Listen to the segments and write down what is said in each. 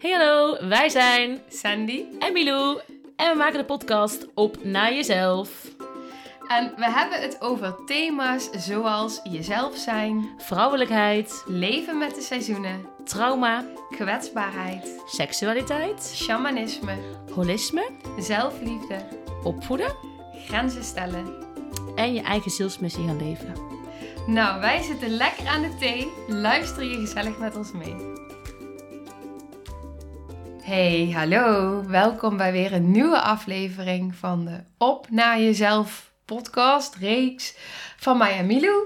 Hey hallo, wij zijn Sandy. en Milou en we maken de podcast op naar jezelf. En we hebben het over thema's zoals jezelf zijn, Vrouwelijkheid, leven met de seizoenen, trauma, kwetsbaarheid, seksualiteit, shamanisme, holisme, zelfliefde, opvoeden grenzen stellen. en je eigen zielsmissie gaan leven. Nou, wij zitten lekker aan de thee. Luister je gezellig met ons mee. Hey, hallo. Welkom bij weer een nieuwe aflevering van de Op naar jezelf podcast reeks van mij en Milou.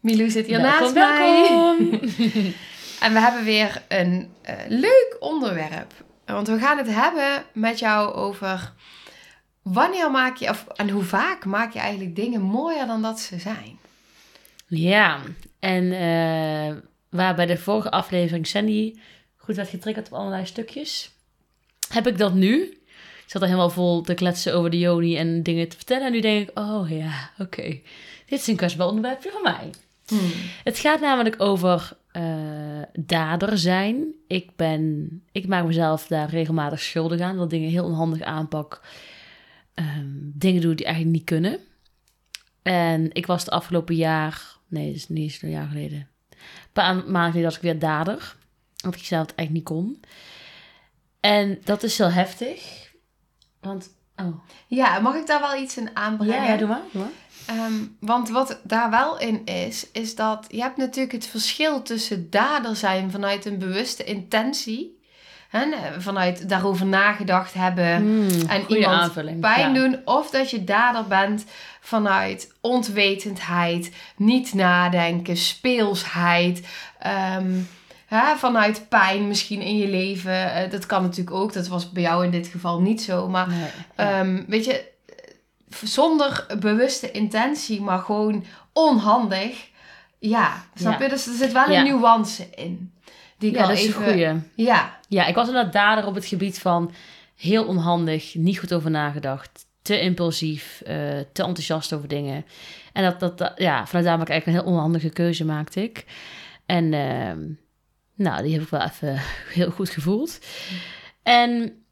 Milou zit hier naast mij. En we hebben weer een eh, leuk onderwerp. Want we gaan het hebben met jou over wanneer maak je, of, en hoe vaak maak je eigenlijk dingen mooier dan dat ze zijn. Ja, en eh, waar bij de vorige aflevering Sandy goed werd getriggerd op allerlei stukjes, heb ik dat nu. Ik zat er helemaal vol te kletsen over de Joni en dingen te vertellen. En nu denk ik, oh ja, oké. Dit is een kwetsbaar onderwerpje voor mij. Het gaat namelijk over eh, dader zijn. Ik, ben, ik maak mezelf daar regelmatig schuldig aan. Dat dingen heel onhandig aanpak. Ehm, dingen doe die eigenlijk niet kunnen. En ik was het afgelopen jaar... Nee, dat is niet eens een jaar geleden. Een paar maanden geleden was ik weer dader. Want ik zelf het eigenlijk niet kon. En dat is heel heftig. Want... Oh. Ja, mag ik daar wel iets in aanbrengen? Ja, ja, doe maar. Doe maar. Ehm, want wat daar wel in is, is dat je hebt natuurlijk het verschil tussen dader zijn vanuit een bewuste intentie. Hè, vanuit daarover nagedacht hebben Hmm, en iemand aanvulling, pijn ja. doen. Of dat je dader bent vanuit onwetendheid, niet nadenken, speelsheid. ehm, hè, vanuit pijn misschien in je leven. Eh, dat kan natuurlijk ook. Dat was bij jou in dit geval niet zo. Maar Nee. Ehm, weet je, zonder bewuste intentie, maar gewoon onhandig. Ja, snap Ja. je? Dus er zit wel Ja. een nuance in. Die ik Ja, dat is even... goeie. Ja, Ja, ik was inderdaad dader op het gebied van heel onhandig, niet goed over nagedacht, te impulsief, eh, te enthousiast over dingen. En dat, dat, dat- ja, vanuit daar maak ik eigenlijk een heel onhandige keuze maakte ik. En ehm, nou, die heb ik wel even heel goed gevoeld. En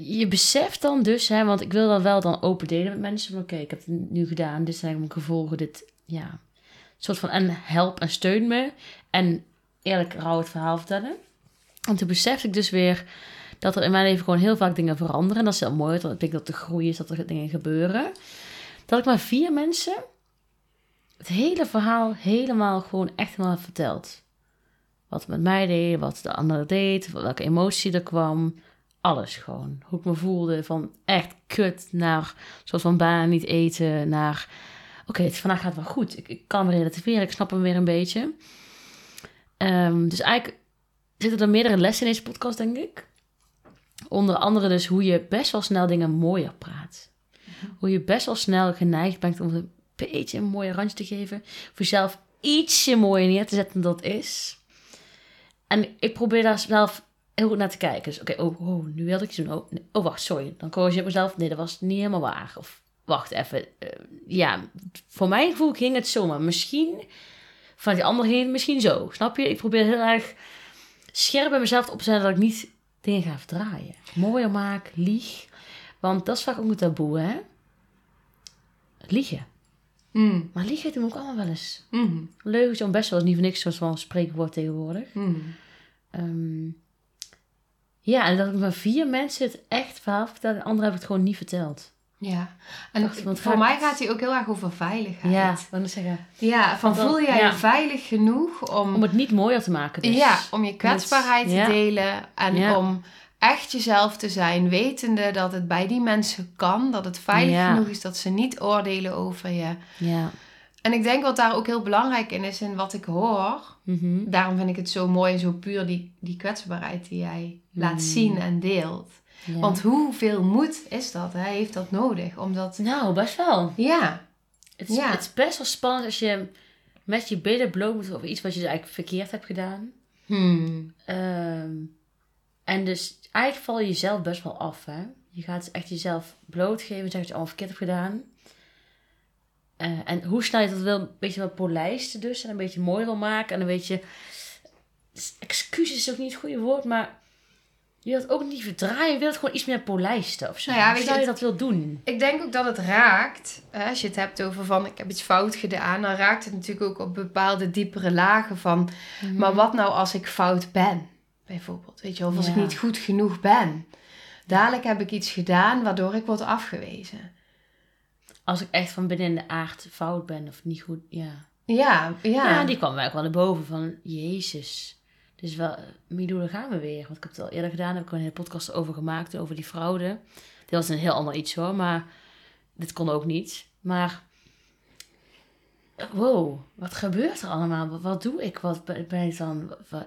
je beseft dan dus, hè, want ik wil dat wel dan open delen met mensen. van, Oké, ik heb het nu gedaan, dit zijn mijn gevolgen, dit, ja, soort van en help en steun me. En eerlijk rauw het verhaal vertellen. En toen besefte ik dus weer dat er in mijn leven gewoon heel vaak dingen veranderen. En dat is heel mooi, want ik denk dat de groei is, dat er dingen gebeuren. Dat ik maar vier mensen het hele verhaal helemaal gewoon echt helemaal verteld. Wat met mij deed, wat de ander deed, welke emotie er kwam. Alles gewoon. Hoe ik me voelde van echt kut naar soort van bijna niet eten. Naar oké, het vandaag gaat wel goed. Ik, ik kan me relativeren, ik snap hem weer een beetje. Ehm, dus eigenlijk zitten er meerdere lessen in deze podcast, denk ik. Onder andere dus hoe je best wel snel dingen mooier praat. Hoe je best wel snel geneigd bent om een beetje een mooie randje te geven. Voor jezelf ietsje mooier neer te zetten dan dat is. En ik probeer daar zelf heel goed naar te kijken. Dus oké, oh, oh, nu wilde ik iets doen. Oh, oh, wacht, sorry. Dan corrigeer ik mezelf. Nee, dat was niet helemaal waar. Of wacht even. eh, ja, voor mijn gevoel ging het zo. Maar misschien, vanuit die andere het misschien zo. Snap je? Ik probeer heel erg scherp bij mezelf op te zijn dat ik niet dingen ga verdraaien. Mooier maak, lieg. Want dat is vaak ook een taboe, hè? Liegen. Mm. Maar liegen doen we ook allemaal wel eens. Mm. Leugens is best wel eens niet voor niks zoals van een spreekwoord tegenwoordig. Mm. Ehm, ja, en dat ik maar vier mensen het echt verhaal vertelde. En anderen heb ik het gewoon niet verteld. Ja, en voor gaat- mij gaat hij ook heel erg over veiligheid. Ja, ik zeggen? Ja, van dan- voel jij ja. je veilig genoeg om, Om het niet mooier te maken dus. ja, om je kwetsbaarheid te delen en Ja. om echt jezelf te zijn, wetende dat het bij die mensen kan, dat het veilig Ja. genoeg is, dat ze niet oordelen over je. Ja. En ik denk wat daar ook heel belangrijk in is, in wat ik hoor, Mhm. daarom vind ik het zo mooi en zo puur, die, die kwetsbaarheid die jij laat Mm. zien en deelt. Ja. Want hoeveel moed is dat? Hij heeft dat nodig, omdat... Nou, best wel. Ja, Het is, Ja. het is best wel spannend als je met je billen bloot moet over iets wat je dus eigenlijk verkeerd hebt gedaan. hmm. Ehm, en dus eigenlijk val je jezelf best wel af, hè. Je gaat echt jezelf blootgeven, zeggen dat je allemaal verkeerd hebt gedaan. Eh, en hoe snel je dat wil, een beetje wat polijsten dus. En een beetje mooi wil maken. En een beetje excuses is ook niet het goede woord, maar je wilt ook niet verdraaien. Je wilt gewoon iets meer polijsten of zo. Nou ja, weet je dat wil doen? Ik denk ook dat het raakt, hè, als je het hebt over van ik heb iets fout gedaan, dan raakt het natuurlijk ook op bepaalde diepere lagen van, Mhm. maar wat nou als ik fout ben, bijvoorbeeld, weet je, of als ik niet goed genoeg ben. Dadelijk heb ik iets gedaan waardoor ik word afgewezen. Als ik echt van binnen in de aard fout ben of niet goed, ja. Ja, ja. Ja, die kwam mij ook wel naar boven van, jezus. Dus wel, Milou, daar gaan we weer. Want ik heb het al eerder gedaan, heb ik een hele podcast over gemaakt, over die fraude. Dit was een heel ander iets hoor, maar dit kon ook niet. Maar, wow, wat gebeurt er allemaal? Wat, wat doe ik? Wat ben, ben ik dan? Wat,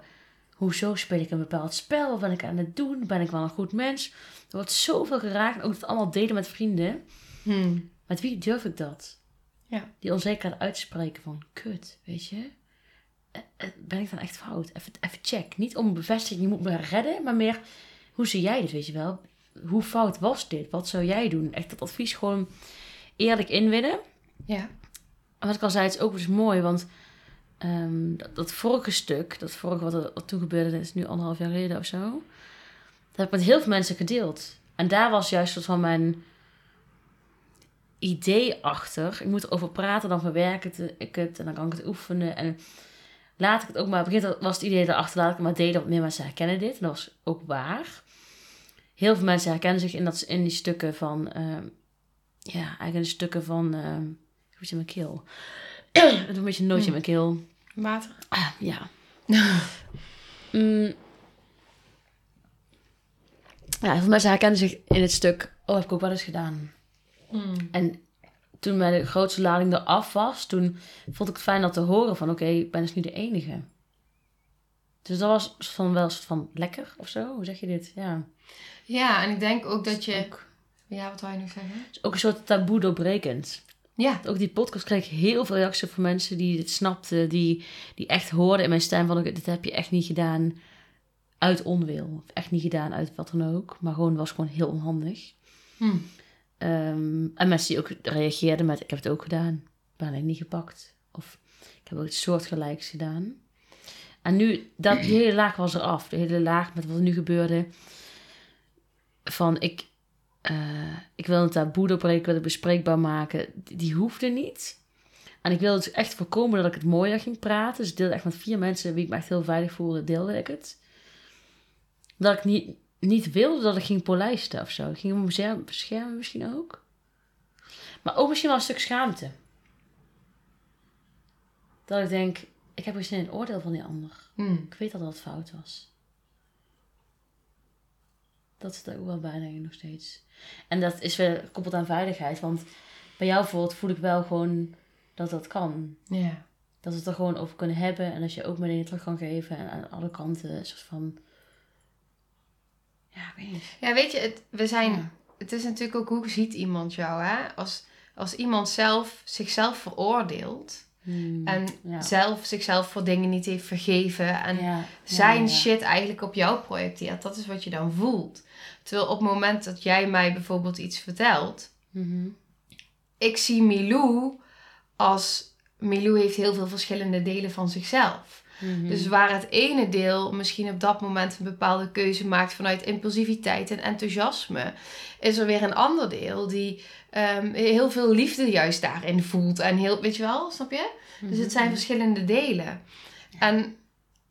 hoezo speel ik een bepaald spel? Wat ben ik aan het doen? Ben ik wel een goed mens? Er wordt zoveel geraakt. Ook dat allemaal delen met vrienden. Hm. Met wie durf ik dat? Ja. Die onzekerheid uit te spreken van, kut, weet je? Eh, eh, Ben ik dan echt fout? Even, even check. Niet om bevestiging, je moet me redden, maar meer, hoe zie jij dit, weet je wel? Hoe fout was dit? Wat zou jij doen? Echt dat advies gewoon eerlijk inwinnen. Ja. En wat ik al zei, het is ook dus mooi, want ehm, dat, dat vorige stuk, dat vorige wat er wat toen gebeurde, dat is nu anderhalf jaar geleden of zo. Dat heb ik met heel veel mensen gedeeld. En daar was juist soort van mijn idee achter. Ik moet erover praten, dan verwerk ik het en dan kan ik het oefenen. En laat ik het ook maar, begin was het idee erachter, laat ik het maar delen, want meer mensen herkennen dit. En dat was ook waar. Heel veel mensen herkennen zich in, dat, in die stukken van, ehm, ja, eigenlijk in de stukken van, ehm hoe in mijn keel. Een beetje een nootje in mijn keel. Water. Ah, ja. Mm. Ja, veel mensen herkennen zich in het stuk, oh, heb ik ook wel eens gedaan. Hm. En toen mijn grootste lading eraf was, toen vond ik het fijn dat te horen van, oké, ik ben dus niet de enige. Dus dat was van wel een soort van lekker of zo. Hoe zeg je dit? Ja. Ja, en ik denk ook dat je... Ook, Ja, wat wou je nog zeggen? het is ook een soort taboe doorbrekend. Ja. Ook die podcast kreeg ik heel veel reacties van mensen die het snapten, die, die echt hoorden in mijn stem van, dit heb je echt niet gedaan uit onwil. Of echt niet gedaan uit wat dan ook. Maar gewoon was gewoon heel onhandig. Hm. Ehm, en mensen die ook reageerden met, ik heb het ook gedaan. Ben ik niet gepakt. Of ik heb ook iets soortgelijks gedaan. En nu, dat, die hele laag was eraf. De hele laag met wat er nu gebeurde. Van, ik, eh, ik wil het taboe doorbreken, ik wil het bespreekbaar maken. Die, die hoefde niet. En ik wilde dus echt voorkomen dat ik het mooier ging praten. Dus ik deelde echt met vier mensen wie ik me echt heel veilig voelde, deelde ik het. Dat ik niet, niet wilde dat ik ging polijsten of zo. Ik ging me beschermen, beschermen misschien ook. Maar ook misschien wel een stuk schaamte. Dat ik denk, ik heb geen zin in het oordeel van die ander. Hm. Ik weet dat het fout was. Dat zit er ook wel bij, denk ik nog steeds. En dat is weer gekoppeld aan veiligheid. Want bij jou bijvoorbeeld voel ik wel gewoon dat dat kan. Ja. Dat we het er gewoon over kunnen hebben. En dat je ook meteen terug kan geven. En aan alle kanten een soort van... Ja, weet niet. Ja, weet je, het, we zijn... Ja. Het is natuurlijk ook hoe ziet iemand jou, hè? Als, als iemand zelf zichzelf veroordeelt Hmm, en ja. zelf zichzelf voor dingen niet heeft vergeven en Ja, zijn ja, shit eigenlijk op jou projecteert, dat is wat je dan voelt. Terwijl op het moment dat jij mij bijvoorbeeld iets vertelt, Mhm. ik zie Milou als Milou heeft heel veel verschillende delen van zichzelf. Mhm. Dus waar het ene deel misschien op dat moment een bepaalde keuze maakt vanuit impulsiviteit en enthousiasme, is er weer een ander deel die ehm, heel veel liefde juist daarin voelt. En heel, weet je wel, snap je? Dus het zijn verschillende delen. En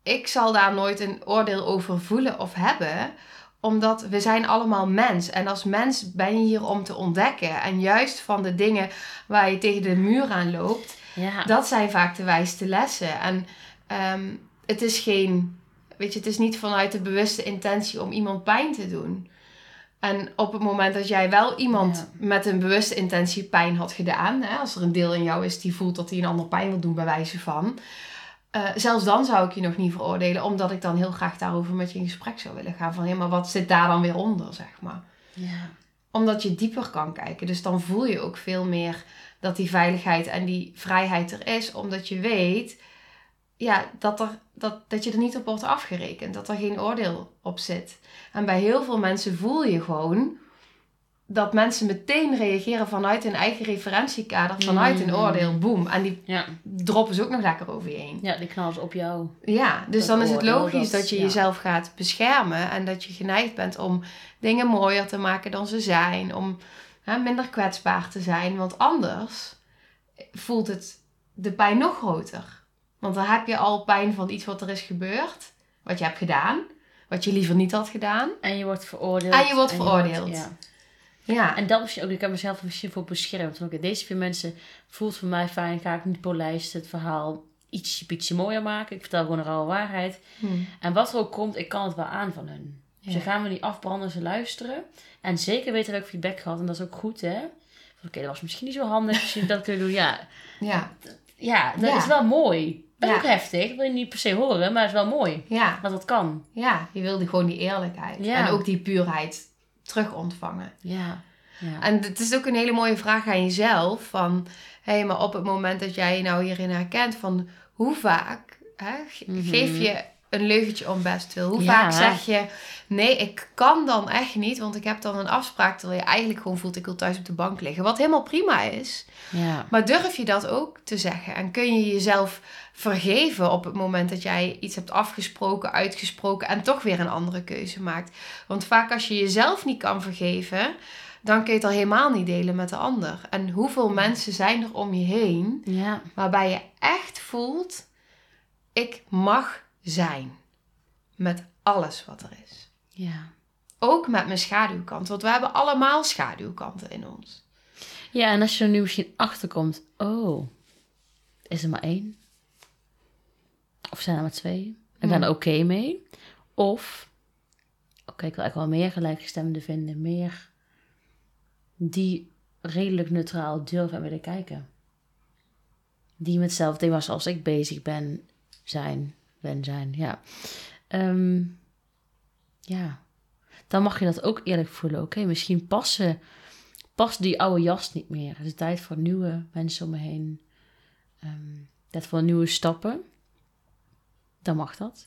ik zal daar nooit een oordeel over voelen of hebben, omdat we zijn allemaal mens. En als mens ben je hier om te ontdekken. En juist van de dingen waar je tegen de muur aan loopt, Ja. dat zijn vaak de wijste lessen. En ehm, het is geen, weet je, het is niet vanuit de bewuste intentie om iemand pijn te doen. En op het moment dat jij wel iemand Ja. met een bewuste intentie pijn had gedaan, hè, als er een deel in jou is die voelt dat hij een ander pijn wil doen, bij wijze van, eh, zelfs dan zou ik je nog niet veroordelen, omdat ik dan heel graag daarover met je in gesprek zou willen gaan. Van, ja, maar wat zit daar dan weer onder, zeg maar ja. omdat je dieper kan kijken. Dus dan voel je ook veel meer dat die veiligheid en die vrijheid er is. Omdat je weet ja, dat, er, dat, dat je er niet op wordt afgerekend. Dat er geen oordeel op zit. En bij heel veel mensen voel je gewoon... dat mensen meteen reageren vanuit hun eigen referentiekader, vanuit hun Mm. oordeel, boem. En die Ja, droppen ze ook nog lekker over je heen. ja die knallen ze op jou. Ja, dus dan is het logisch dat, dat- je ja. jezelf gaat beschermen en dat je geneigd bent om dingen mooier te maken dan ze zijn, om hè, minder kwetsbaar te zijn, want anders voelt het de pijn nog groter. Want dan heb je al pijn van iets wat er is gebeurd, wat je hebt gedaan, wat je liever niet had gedaan. En je wordt veroordeeld. En je wordt veroordeeld. ja. Ja, En dat misschien ook, ik heb mezelf misschien voor beschermd. Oké, deze vier mensen voelt voor mij fijn. Ga ik niet polijsten het verhaal ietsje, ietsje mooier maken. Ik vertel gewoon de rauwe waarheid. Hm. En wat er ook komt, ik kan het wel aan van hun. Ja. Ze gaan me niet afbranden, ze luisteren. En zeker weten welk feedback gehad. En dat is ook goed, hè. Oké, dat was misschien niet zo handig. Misschien dat kunnen doen. Ja, ja, ja dat Ja. is wel mooi. Dat is Ja. ook heftig. Dat wil je niet per se horen, maar het is wel mooi. ja, Dat dat kan. ja. Je wilde gewoon die eerlijkheid Ja. en ook die puurheid terug ontvangen. Ja. ja. En het is ook een hele mooie vraag aan jezelf. Van, hé, maar op het moment dat jij je nou hierin herkent, van hoe vaak hè, Mhm. geef je een leugentje om best wil? Hoe Ja. vaak zeg je, nee, ik kan dan echt niet, want ik heb dan een afspraak, terwijl je eigenlijk gewoon voelt, ik wil thuis op de bank liggen. Wat helemaal prima is. ja. Maar durf je dat ook te zeggen? En kun je jezelf vergeven op het moment dat jij iets hebt afgesproken, uitgesproken en toch weer een andere keuze maakt? Want vaak als je jezelf niet kan vergeven, dan kun je het al helemaal niet delen met de ander. En hoeveel mensen zijn er om je heen Ja. waarbij je echt voelt, ik mag zijn met alles wat er is. Ja. Ook met mijn schaduwkant, want we hebben allemaal schaduwkanten in ons. Ja, en als je er nu misschien achter komt, oh, is er maar één? Of zijn er maar twee? En ben er oké mee? Of, oké, ik wil eigenlijk wel meer gelijkgestemden vinden, meer die redelijk neutraal durven en willen kijken. Die met hetzelfde thema zoals ik bezig ben, zijn, ben, zijn, ja. Ehm, ja, dan mag je dat ook eerlijk voelen. Oké, misschien passen past die oude jas niet meer. Het is tijd voor nieuwe mensen om me heen. Ehm tijd voor nieuwe stappen. Dan mag dat.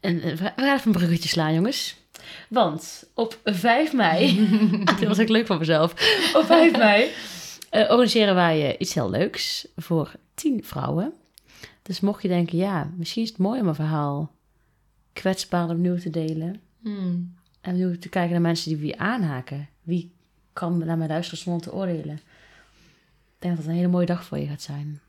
En eh, we gaan even een bruggetje slaan, jongens. Want op 5 mei, dit was ook leuk van mezelf. Op 5 mei eh, organiseren wij eh, iets heel leuks voor 10 vrouwen. Dus mocht je denken, ja, misschien is het mooi om een verhaal kwetsbaar opnieuw te delen. Hmm. En nu te kijken naar mensen die wie aanhaken. Wie kan naar mij luisteren zonder te oordelen? Ik denk dat het een hele mooie dag voor je gaat zijn.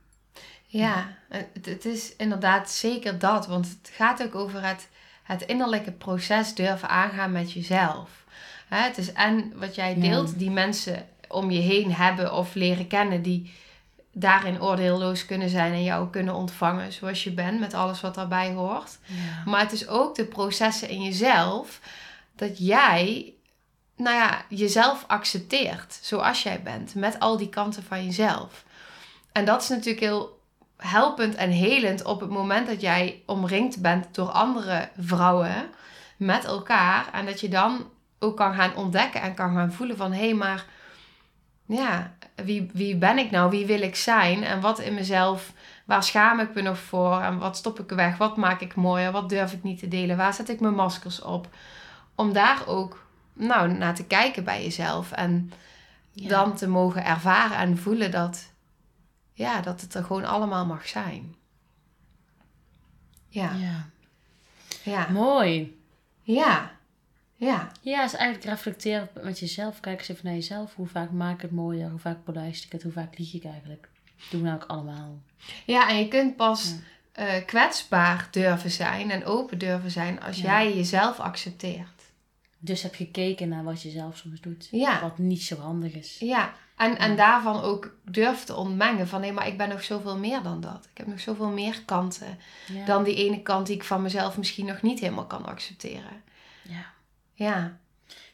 Ja, het, het is inderdaad zeker dat. Want het gaat ook over het, het innerlijke proces durven aangaan met jezelf. Hè, het is en wat jij Ja. deelt, die mensen om je heen hebben of leren kennen die daarin oordeelloos kunnen zijn en jou kunnen ontvangen zoals je bent met alles wat daarbij hoort. Maar het is ook de processen in jezelf dat jij, nou ja, jezelf accepteert zoals jij bent, met al die kanten van jezelf. En dat is natuurlijk heel helpend en helend op het moment dat jij omringd bent door andere vrouwen met elkaar. En dat je dan ook kan gaan ontdekken en kan gaan voelen van hé, hey, maar ja, wie, wie ben ik nou? Wie wil ik zijn? En wat in mezelf, waar schaam ik me nog voor? En wat stop ik weg? Wat maak ik mooier? Wat durf ik niet te delen? Waar zet ik mijn maskers op? Om daar ook nou, naar te kijken bij jezelf. En Ja. dan te mogen ervaren en voelen dat, ja, dat het er gewoon allemaal mag zijn. Ja, Ja. ja, Mooi. ja, ja, Ja, is eigenlijk reflecteren met jezelf. Kijk eens even naar jezelf. Hoe vaak maak ik het mooier? Hoe vaak polijst ik het? Hoe vaak lieg ik eigenlijk? Doen we nou ook allemaal. ja. En je kunt pas eh, kwetsbaar durven zijn en open durven zijn als Ja. jij jezelf accepteert. Dus heb gekeken naar wat je zelf soms doet. Ja. Wat niet zo handig is. Ja, en, en daarvan ook durf te ontmengen van nee, maar ik ben nog zoveel meer dan dat. Ik heb nog zoveel meer kanten Ja. dan die ene kant die ik van mezelf misschien nog niet helemaal kan accepteren. ja. Ja,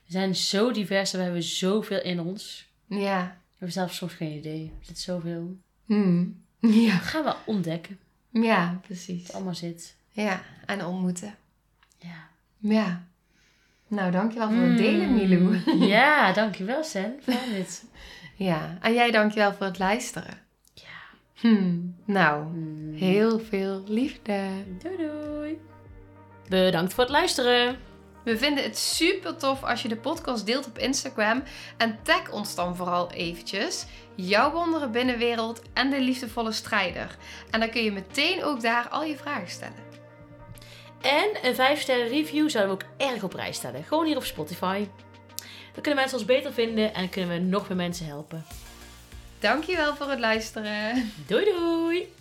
We zijn zo divers en we hebben zoveel in ons. ja, We hebben zelf soms geen idee. Er zit zoveel. hmm. ja, Dat gaan we ontdekken. ja, precies. het allemaal zit. Ja, en ontmoeten. Ja. Ja. Nou, dankjewel voor het delen, Milou. Ja, dankjewel Sen voor dit. Ja, en jij dankjewel voor het luisteren. Ja. Hmm. Nou, heel veel liefde. Doei doei. Bedankt voor het luisteren. We vinden het super tof als je de podcast deelt op Instagram. En tag ons dan vooral eventjes. Jouw wondere binnenwereld en de liefdevolle strijder. En dan kun je meteen ook daar al je vragen stellen. En een 5 sterren review zouden we ook erg op prijs stellen. Gewoon hier op Spotify. Dan kunnen mensen ons beter vinden en kunnen we nog meer mensen helpen. Dankjewel voor het luisteren. Doei doei!